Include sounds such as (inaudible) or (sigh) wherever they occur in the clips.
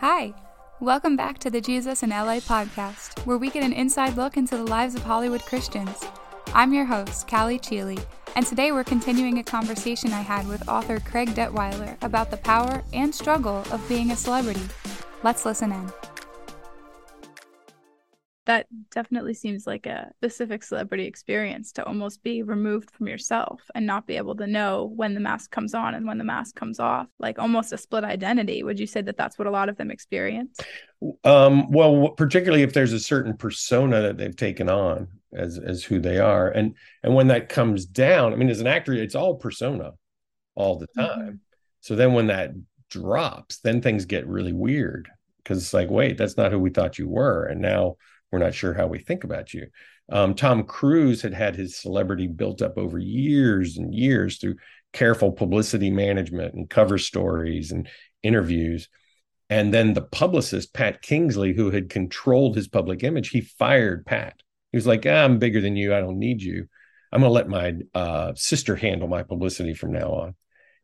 Hi, welcome back to the Jesus in LA podcast, where we get an inside look into the lives of Hollywood Christians. I'm your host, Callie Cheely, and today we're continuing a conversation I had with author Craig Detweiler about the power and struggle of being a celebrity. Let's listen in that definitely seems like a specific celebrity experience to almost be removed from yourself and not be able to know when the mask comes on and when the mask comes off like almost a split identity. Would you say that that's what a lot of them experience? Um, well particularly if there's a certain persona that they've taken on as as who they are. And and when that comes down i mean as an actor it's all persona all the time. Mm-hmm. so then when that drops then things get really weird because it's like wait that's not who we thought you were. And now we're not sure how we think about you. Um, Tom Cruise had had his celebrity built up over years and years through careful publicity management and cover stories and interviews. And then the publicist, Pat Kingsley, who had controlled his public image, he fired Pat. He was like, ah, I'm bigger than you. I don't need you. I'm going to let my uh, sister handle my publicity from now on.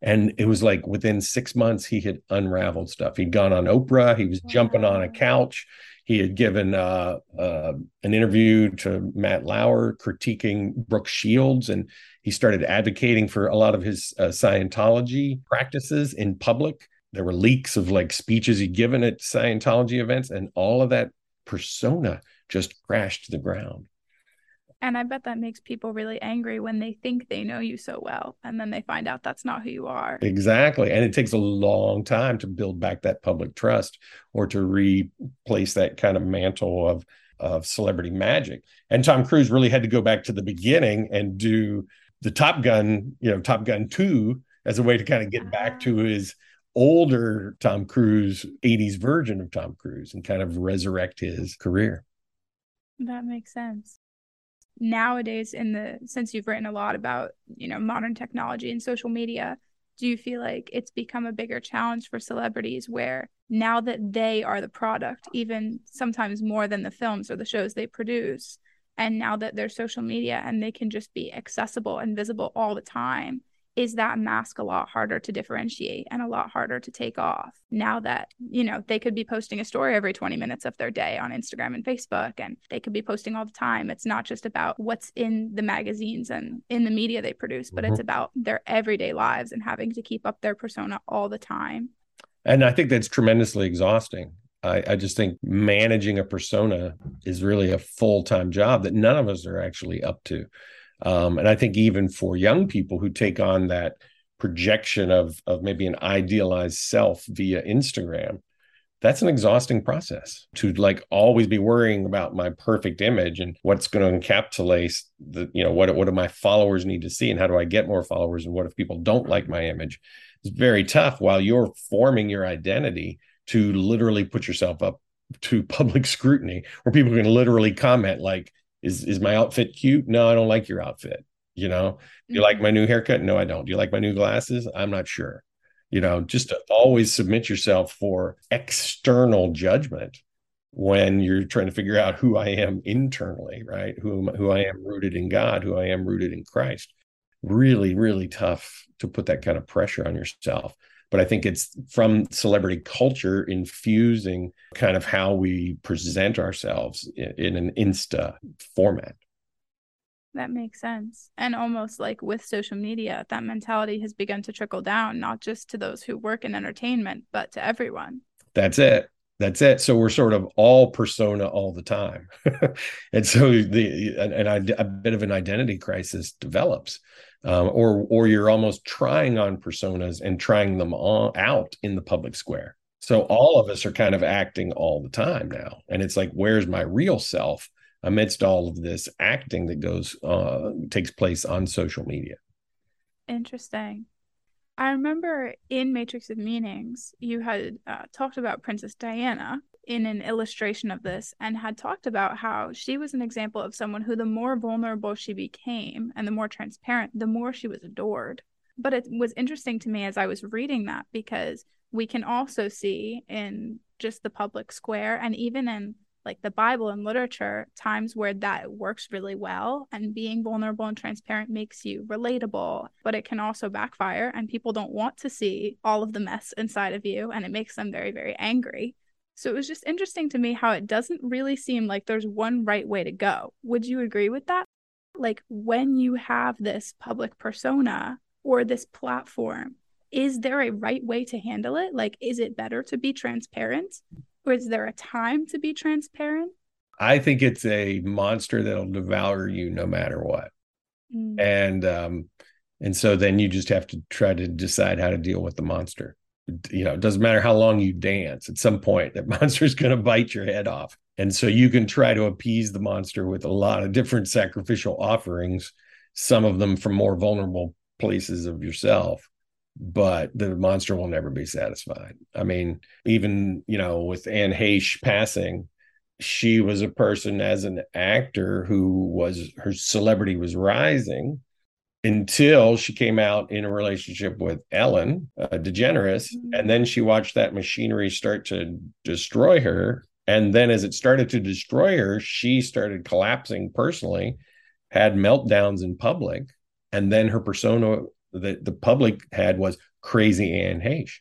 And it was like within six months, he had unraveled stuff. He'd gone on Oprah. He was wow. jumping on a couch. He had given uh, uh, an interview to Matt Lauer critiquing Brooke Shields, and he started advocating for a lot of his uh, Scientology practices in public. There were leaks of like speeches he'd given at Scientology events, and all of that persona just crashed to the ground. And I bet that makes people really angry when they think they know you so well and then they find out that's not who you are. Exactly. And it takes a long time to build back that public trust or to replace that kind of mantle of of celebrity magic. And Tom Cruise really had to go back to the beginning and do the Top Gun, you know, Top Gun 2 as a way to kind of get back to ah. his older Tom Cruise 80s version of Tom Cruise and kind of resurrect his career. That makes sense nowadays in the since you've written a lot about you know modern technology and social media do you feel like it's become a bigger challenge for celebrities where now that they are the product even sometimes more than the films or the shows they produce and now that they're social media and they can just be accessible and visible all the time is that mask a lot harder to differentiate and a lot harder to take off now that you know they could be posting a story every 20 minutes of their day on Instagram and Facebook and they could be posting all the time it's not just about what's in the magazines and in the media they produce but mm-hmm. it's about their everyday lives and having to keep up their persona all the time and I think that's tremendously exhausting I, I, just think managing a persona is really a full time job that none of us are actually up to. Um, and I think even for young people who take on that projection of of maybe an idealized self via Instagram, that's an exhausting process to like always be worrying about my perfect image and what's going to encapsulate the you know what what do my followers need to see and how do I get more followers and what if people don't like my image? It's very tough while you're forming your identity to literally put yourself up to (laughs) public scrutiny where people can literally comment like is is my outfit cute? No i don't like your outfit you know? Do you like mm-hmm. my new haircut? No i don't. Do you like my new glasses? I'm not sure you know? Just to always submit yourself for external judgment when you're trying to figure out who i am internally right? Who who i am rooted in god who i am rooted in christ. Really really tough to put that kind of pressure on yourself but I think it's from celebrity culture infusing kind of how we present ourselves in, in an Insta format. That makes sense. And almost like with social media, that mentality has begun to trickle down, not just to those who work in entertainment, but to everyone. That's it. That's it. So we're sort of all persona all the time. (laughs) and so the and, and a bit of an identity crisis develops um, or or you're almost trying on personas and trying them all out in the public square. So all of us are kind of acting all the time now, and it's like, where's my real self amidst all of this acting that goes uh, takes place on social media? Interesting. I remember in Matrix of Meanings, you had uh, talked about Princess Diana, in an illustration of this and had talked about how she was an example of someone who the more vulnerable she became and the more transparent, the more she was adored. But it was interesting to me as I was reading that because we can also see in just the public square and even in like the Bible and literature, times where that works really well and being vulnerable and transparent makes you relatable, but it can also backfire and people don't want to see all of the mess inside of you and it makes them very, very angry So it was just interesting to me how it doesn't really seem like there's one right way to go. Would you agree with that? Like when you have this public persona or this platform, is there a right way to handle it? Like, is it better to be transparent? Or is there a time to be transparent? I think it's a monster that'll devour you no matter what. Mm. And um and so then you just have to try to decide how to deal with the monster. You know, it doesn't matter how long you dance. At some point, that (laughs) monster is going to bite your head off. And so you can try to appease the monster with a lot of different sacrificial offerings, some of them from more vulnerable places of yourself but the monster will never be satisfied. I mean, even, you know, with Anne Heche passing, she was a person as an actor who was her celebrity was rising until she came out in a relationship with Ellen uh, DeGeneres. Mm-hmm. And then she watched that machinery start to destroy her. And then as it started to destroy her, she started collapsing personally, had meltdowns in public. And then her persona that the public had was crazy Anne Heche.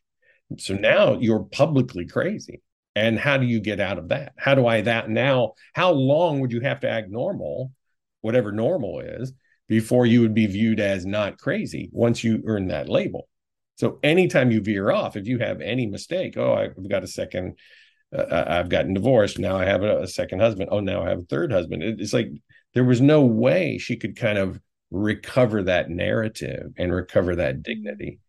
So now you're publicly crazy. And how do you get out of that? How do I that now? How long would you have to act normal, whatever normal is, before you would be viewed as not crazy once you earn that label? So anytime you veer off, if you have any mistake, oh, I've got a second, uh, I've gotten divorced. Now I have a, a, second husband. Oh, now I have a third husband. It, it's like there was no way she could kind of recover that narrative and recover that dignity.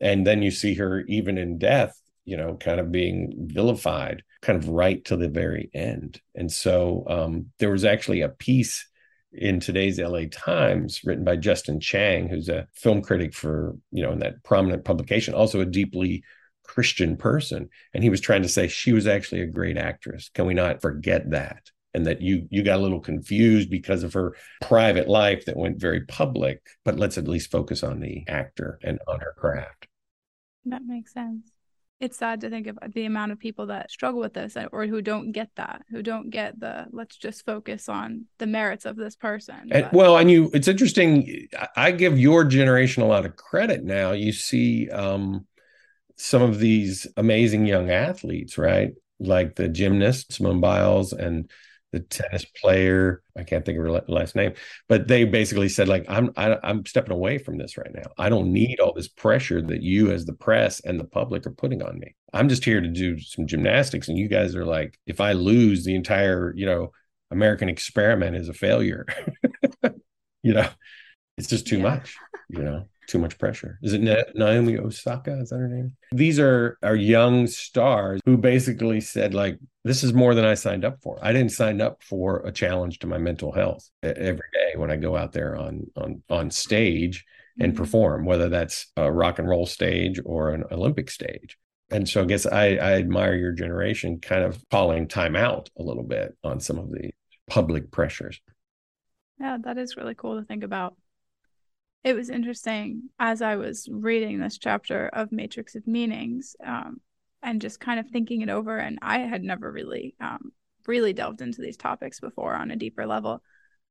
And then you see her even in death, you know, kind of being vilified, kind of right to the very end. And so um, there was actually a piece in today's LA Times written by Justin Chang, who's a film critic for, you know, in that prominent publication, also a deeply Christian person. And he was trying to say she was actually a great actress. Can we not forget that? And that you you got a little confused because of her private life that went very public but let's at least focus on the actor and on her craft. That makes sense. It's sad to think of the amount of people that struggle with this or who don't get that who don't get the let's just focus on the merits of this person and, well and you it's interesting i give your generation a lot of credit now. You see um some of these amazing young athletes right? Like the gymnast simone biles and the tennis player i can't think of her last name but they basically said like i'm I, am i am stepping away from this right now i don't need all this pressure that you as the press and the public are putting on me i'm just here to do some gymnastics and you guys are like if i lose the entire you know american experiment is a failure (laughs) you know it's just too yeah. much you know too much pressure. Is it Naomi Osaka? Is that her name? These are are young stars who basically said like, "This is more than I signed up for. I didn't sign up for a challenge to my mental health every day when I go out there on on on stage and mm-hmm. perform, whether that's a rock and roll stage or an Olympic stage." And so I guess I, I admire your generation kind of calling time out a little bit on some of the public pressures. Yeah, that is really cool to think about it was interesting as I was reading this chapter of Matrix of Meanings um, and just kind of thinking it over. And I had never really, um, really delved into these topics before on a deeper level.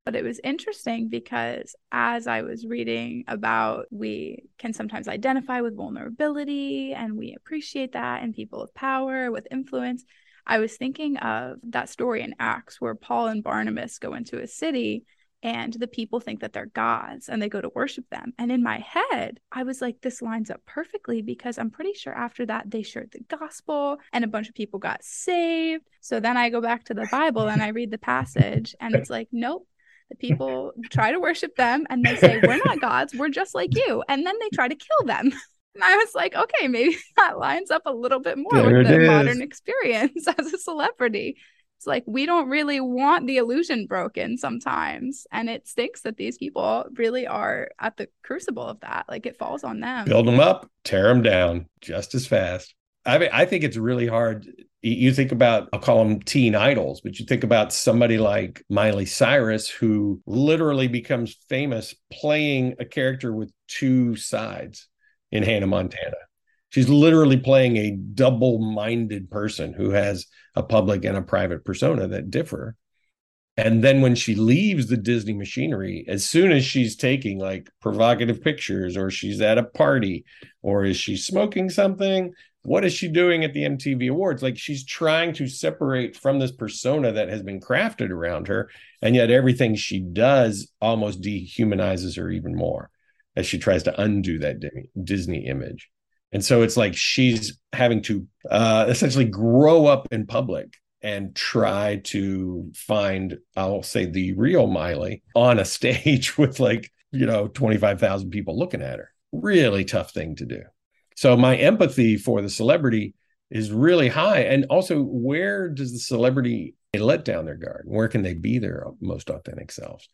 But it was interesting because as I was reading about, we can sometimes identify with vulnerability and we appreciate that in people of power with influence. I was thinking of that story in Acts where Paul and Barnabas go into a city and the people think that they're gods and they go to worship them. And in my head, I was like, this lines up perfectly because I'm pretty sure after that they shared the gospel and a bunch of people got saved. So then I go back to the Bible and I read the passage and it's like, nope. The people try to worship them and they say, We're not gods, we're just like you. And then they try to kill them. (laughs) And I was like, okay, maybe (laughs) that lines up a little bit more there with the is. modern experience (laughs) as a celebrity it's like we don't really want the illusion broken sometimes. And it stinks that these people really are at the crucible of that. Like it falls on them. Build them up tear them down just as fast. I mean i think it's really hard. You think about i'll call them teen idols but you think about somebody like miley cyrus who literally becomes famous playing a character with two sides in hannah montana she's literally playing a double-minded person who has a public and a private persona that differ and then when she leaves the disney machinery as soon as she's taking like provocative pictures or she's at a party or is she smoking something what is she doing at the MTV Awards? Like she's trying to separate from this persona that has been crafted around her. And yet everything she does almost dehumanizes her even more as she tries to undo that Disney image. And so it's like she's having to uh, essentially grow up in public and try to find, I'll say, the real Miley on a (laughs) stage with like, you know, 25,000 people looking at her. Really tough thing to do. So my empathy for the celebrity is really high. And also, where does the celebrity let down their guard? Where can they be their most authentic selves?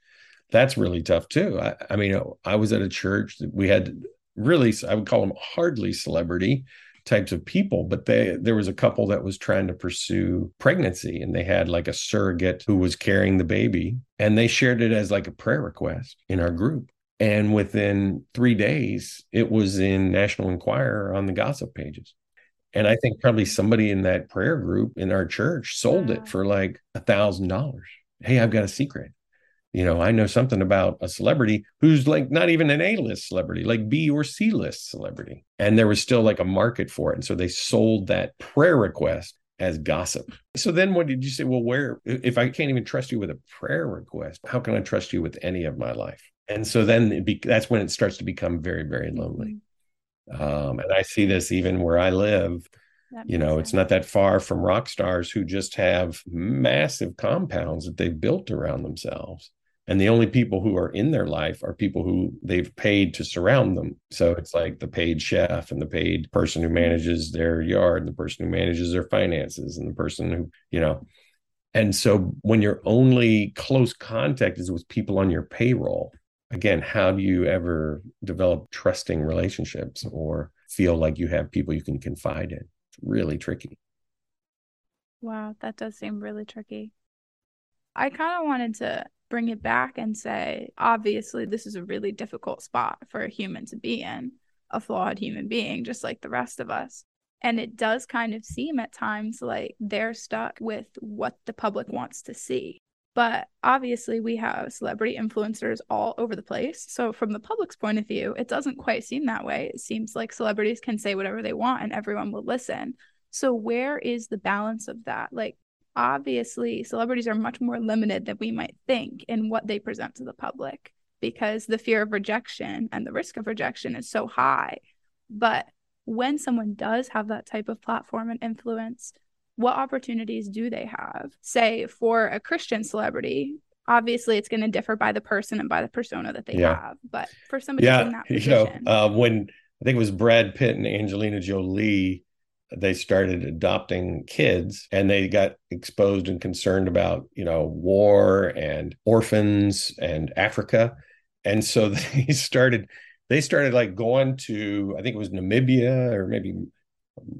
That's really tough too. I, I mean, I was at a church that we had really, I would call them hardly celebrity types of people but they there was a couple that was trying to pursue pregnancy and they had like a surrogate who was carrying the baby and they shared it as like a prayer request in our group. And within 3 days it was in National Enquirer on the gossip pages. And I think probably somebody in that prayer group in our church sold it for like a thousand dollars. Hey, I've got a secret you know, I know something about a celebrity who's like not even an A list celebrity, like B or C list celebrity. And there was still like a market for it. And so they sold that prayer request as gossip. So then what did you say? Well, where, if I can't even trust you with a prayer request, how can I trust you with any of my life? And so then be, that's when it starts to become very, very lonely. Mm-hmm. Um, and I see this even where I live. you know, sense. it's not that far from rock stars who just have massive compounds that they've built around themselves and the only people who are in their life are people who they've paid to surround them. So it's like the paid chef and the paid person who manages their yard and the person who manages their finances and the person who you know. And so when your only close contact is with people on your payroll again how do you ever develop trusting relationships or feel like you have people you can confide in? It's really tricky. Wow that does seem really tricky. I kind of wanted to bring it back and say, obviously, this is a really difficult spot for a human to be in, a flawed human being, just like the rest of us. And it does kind of seem at times like they're stuck with what the public wants to see. But obviously, we have celebrity influencers all over the place. So, from the public's point of view, it doesn't quite seem that way. It seems like celebrities can say whatever they want and everyone will listen. So, where is the balance of that? Like, obviously celebrities are much more limited than we might think in what they present to the public because the fear of rejection and the risk of rejection is so high. But when someone does have that type of platform and influence, what opportunities do they have? Say for a Christian celebrity, obviously it's going to differ by the person and by the persona that they yeah. have. But for somebody yeah, in that position, you know, uh, when I think it was Brad Pitt and Angelina Jolie they started adopting kids and they got exposed and concerned about you know war and orphans and africa and so (laughs) they started they started like going to i think it was namibia or maybe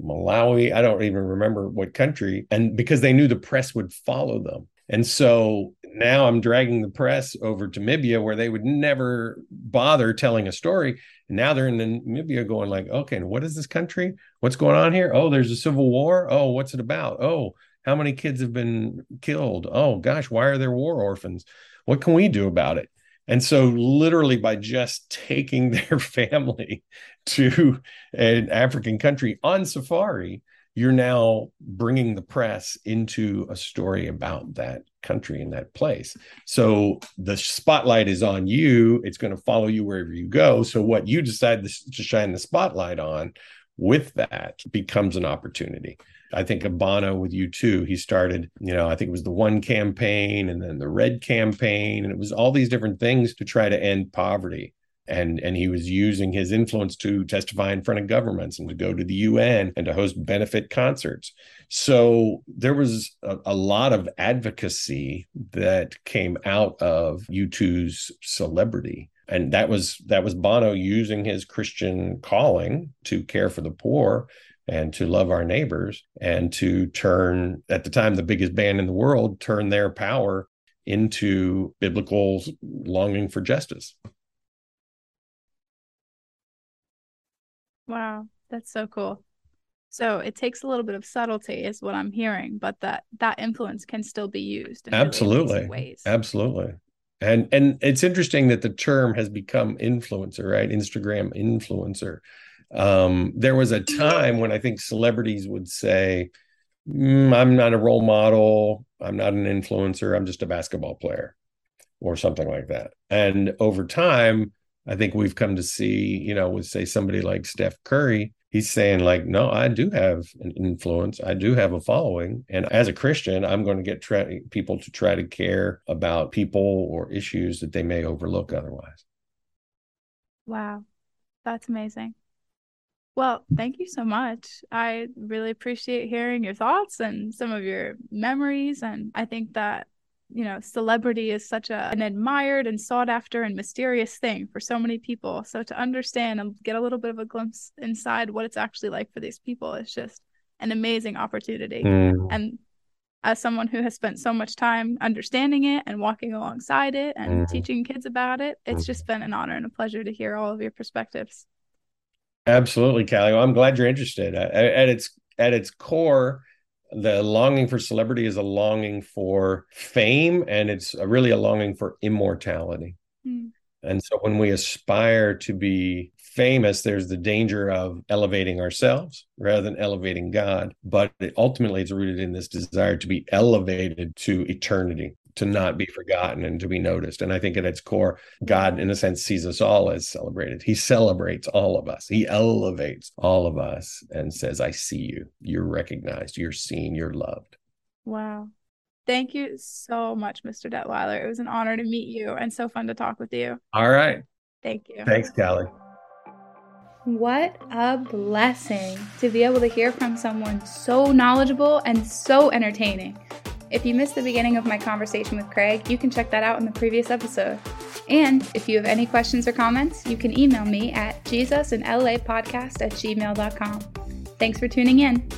malawi i don't even remember what country and because they knew the press would follow them and so now I'm dragging the press over to Namibia where they would never bother telling a story. And now they're in Namibia going like, okay, what is this country? What's going on here? Oh, there's a civil war. Oh, what's it about? Oh, how many kids have been killed? Oh gosh, why are there war orphans? What can we do about it? And so, literally, by just (laughs) taking their family to an African country on safari, you're now bringing the press into a story about that country and that place. So the spotlight is on you. It's going to follow you wherever you go. So what you decide to shine the spotlight on with that becomes an opportunity. I think Bono with U2. He started, you know, I think it was the one campaign and then the red campaign. And it was all these different things to try to end poverty and and he was using his influence to testify in front of governments and to go to the UN and to host benefit concerts. So there was a, a lot of advocacy that came out of U2's celebrity and that was that was Bono using his Christian calling to care for the poor and to love our neighbors and to turn at the time the biggest band in the world turn their power into biblical longing for justice. Wow, that's so cool. So it takes a little bit of subtlety, is what I'm hearing, but that that influence can still be used. Absolutely, ways. absolutely. And and it's interesting that the term has become influencer, right? Instagram influencer. Um, there was a (laughs) time when I think celebrities would say, mm, I'm not a role model, I'm not an influencer, I'm just a basketball player or something like that. And over time, I think we've come to see, you know, with say somebody like Steph Curry, he's saying like, no, I do have an influence, I do have a following, and as a Christian, I'm going to get try- people to try to care about people or issues that they may overlook otherwise. Wow, that's amazing. Well, thank you so much. I really appreciate hearing your thoughts and some of your memories. And I think that you know, celebrity is such a, an admired and sought after and mysterious thing for so many people. So to understand and get a little bit of a glimpse inside what it's actually like for these people is just an amazing opportunity. Mm. And as someone who has spent so much time understanding it and walking alongside it and mm. teaching kids about it, it's just been an honor and a pleasure to hear all of your perspectives. Absolutely, Callie. Well, I'm glad you're interested. At its at its core, the longing for celebrity is a longing for fame and it's a, really a longing for immortality. Mm. and so when we aspire to be famous there's the danger of elevating ourselves rather than elevating god. But it ultimately it's rooted in this desire to be elevated to eternity to not be forgotten and to be noticed. And I think at its core, God, in a sense, sees us all as celebrated. He celebrates all of us, He elevates all of us and says, I see you. You're recognized, you're seen, you're loved. Wow. Thank you so much, Mr. Detweiler. It was an honor to meet you and so fun to talk with you. All right. Thank you. Thanks, Callie. What a blessing to be able to hear from someone so knowledgeable and so entertaining. If you missed the beginning of my conversation with Craig, you can check that out in the previous episode. And if you have any questions or comments, you can email me at jesusandlapodcast at gmail.com. Thanks for tuning in.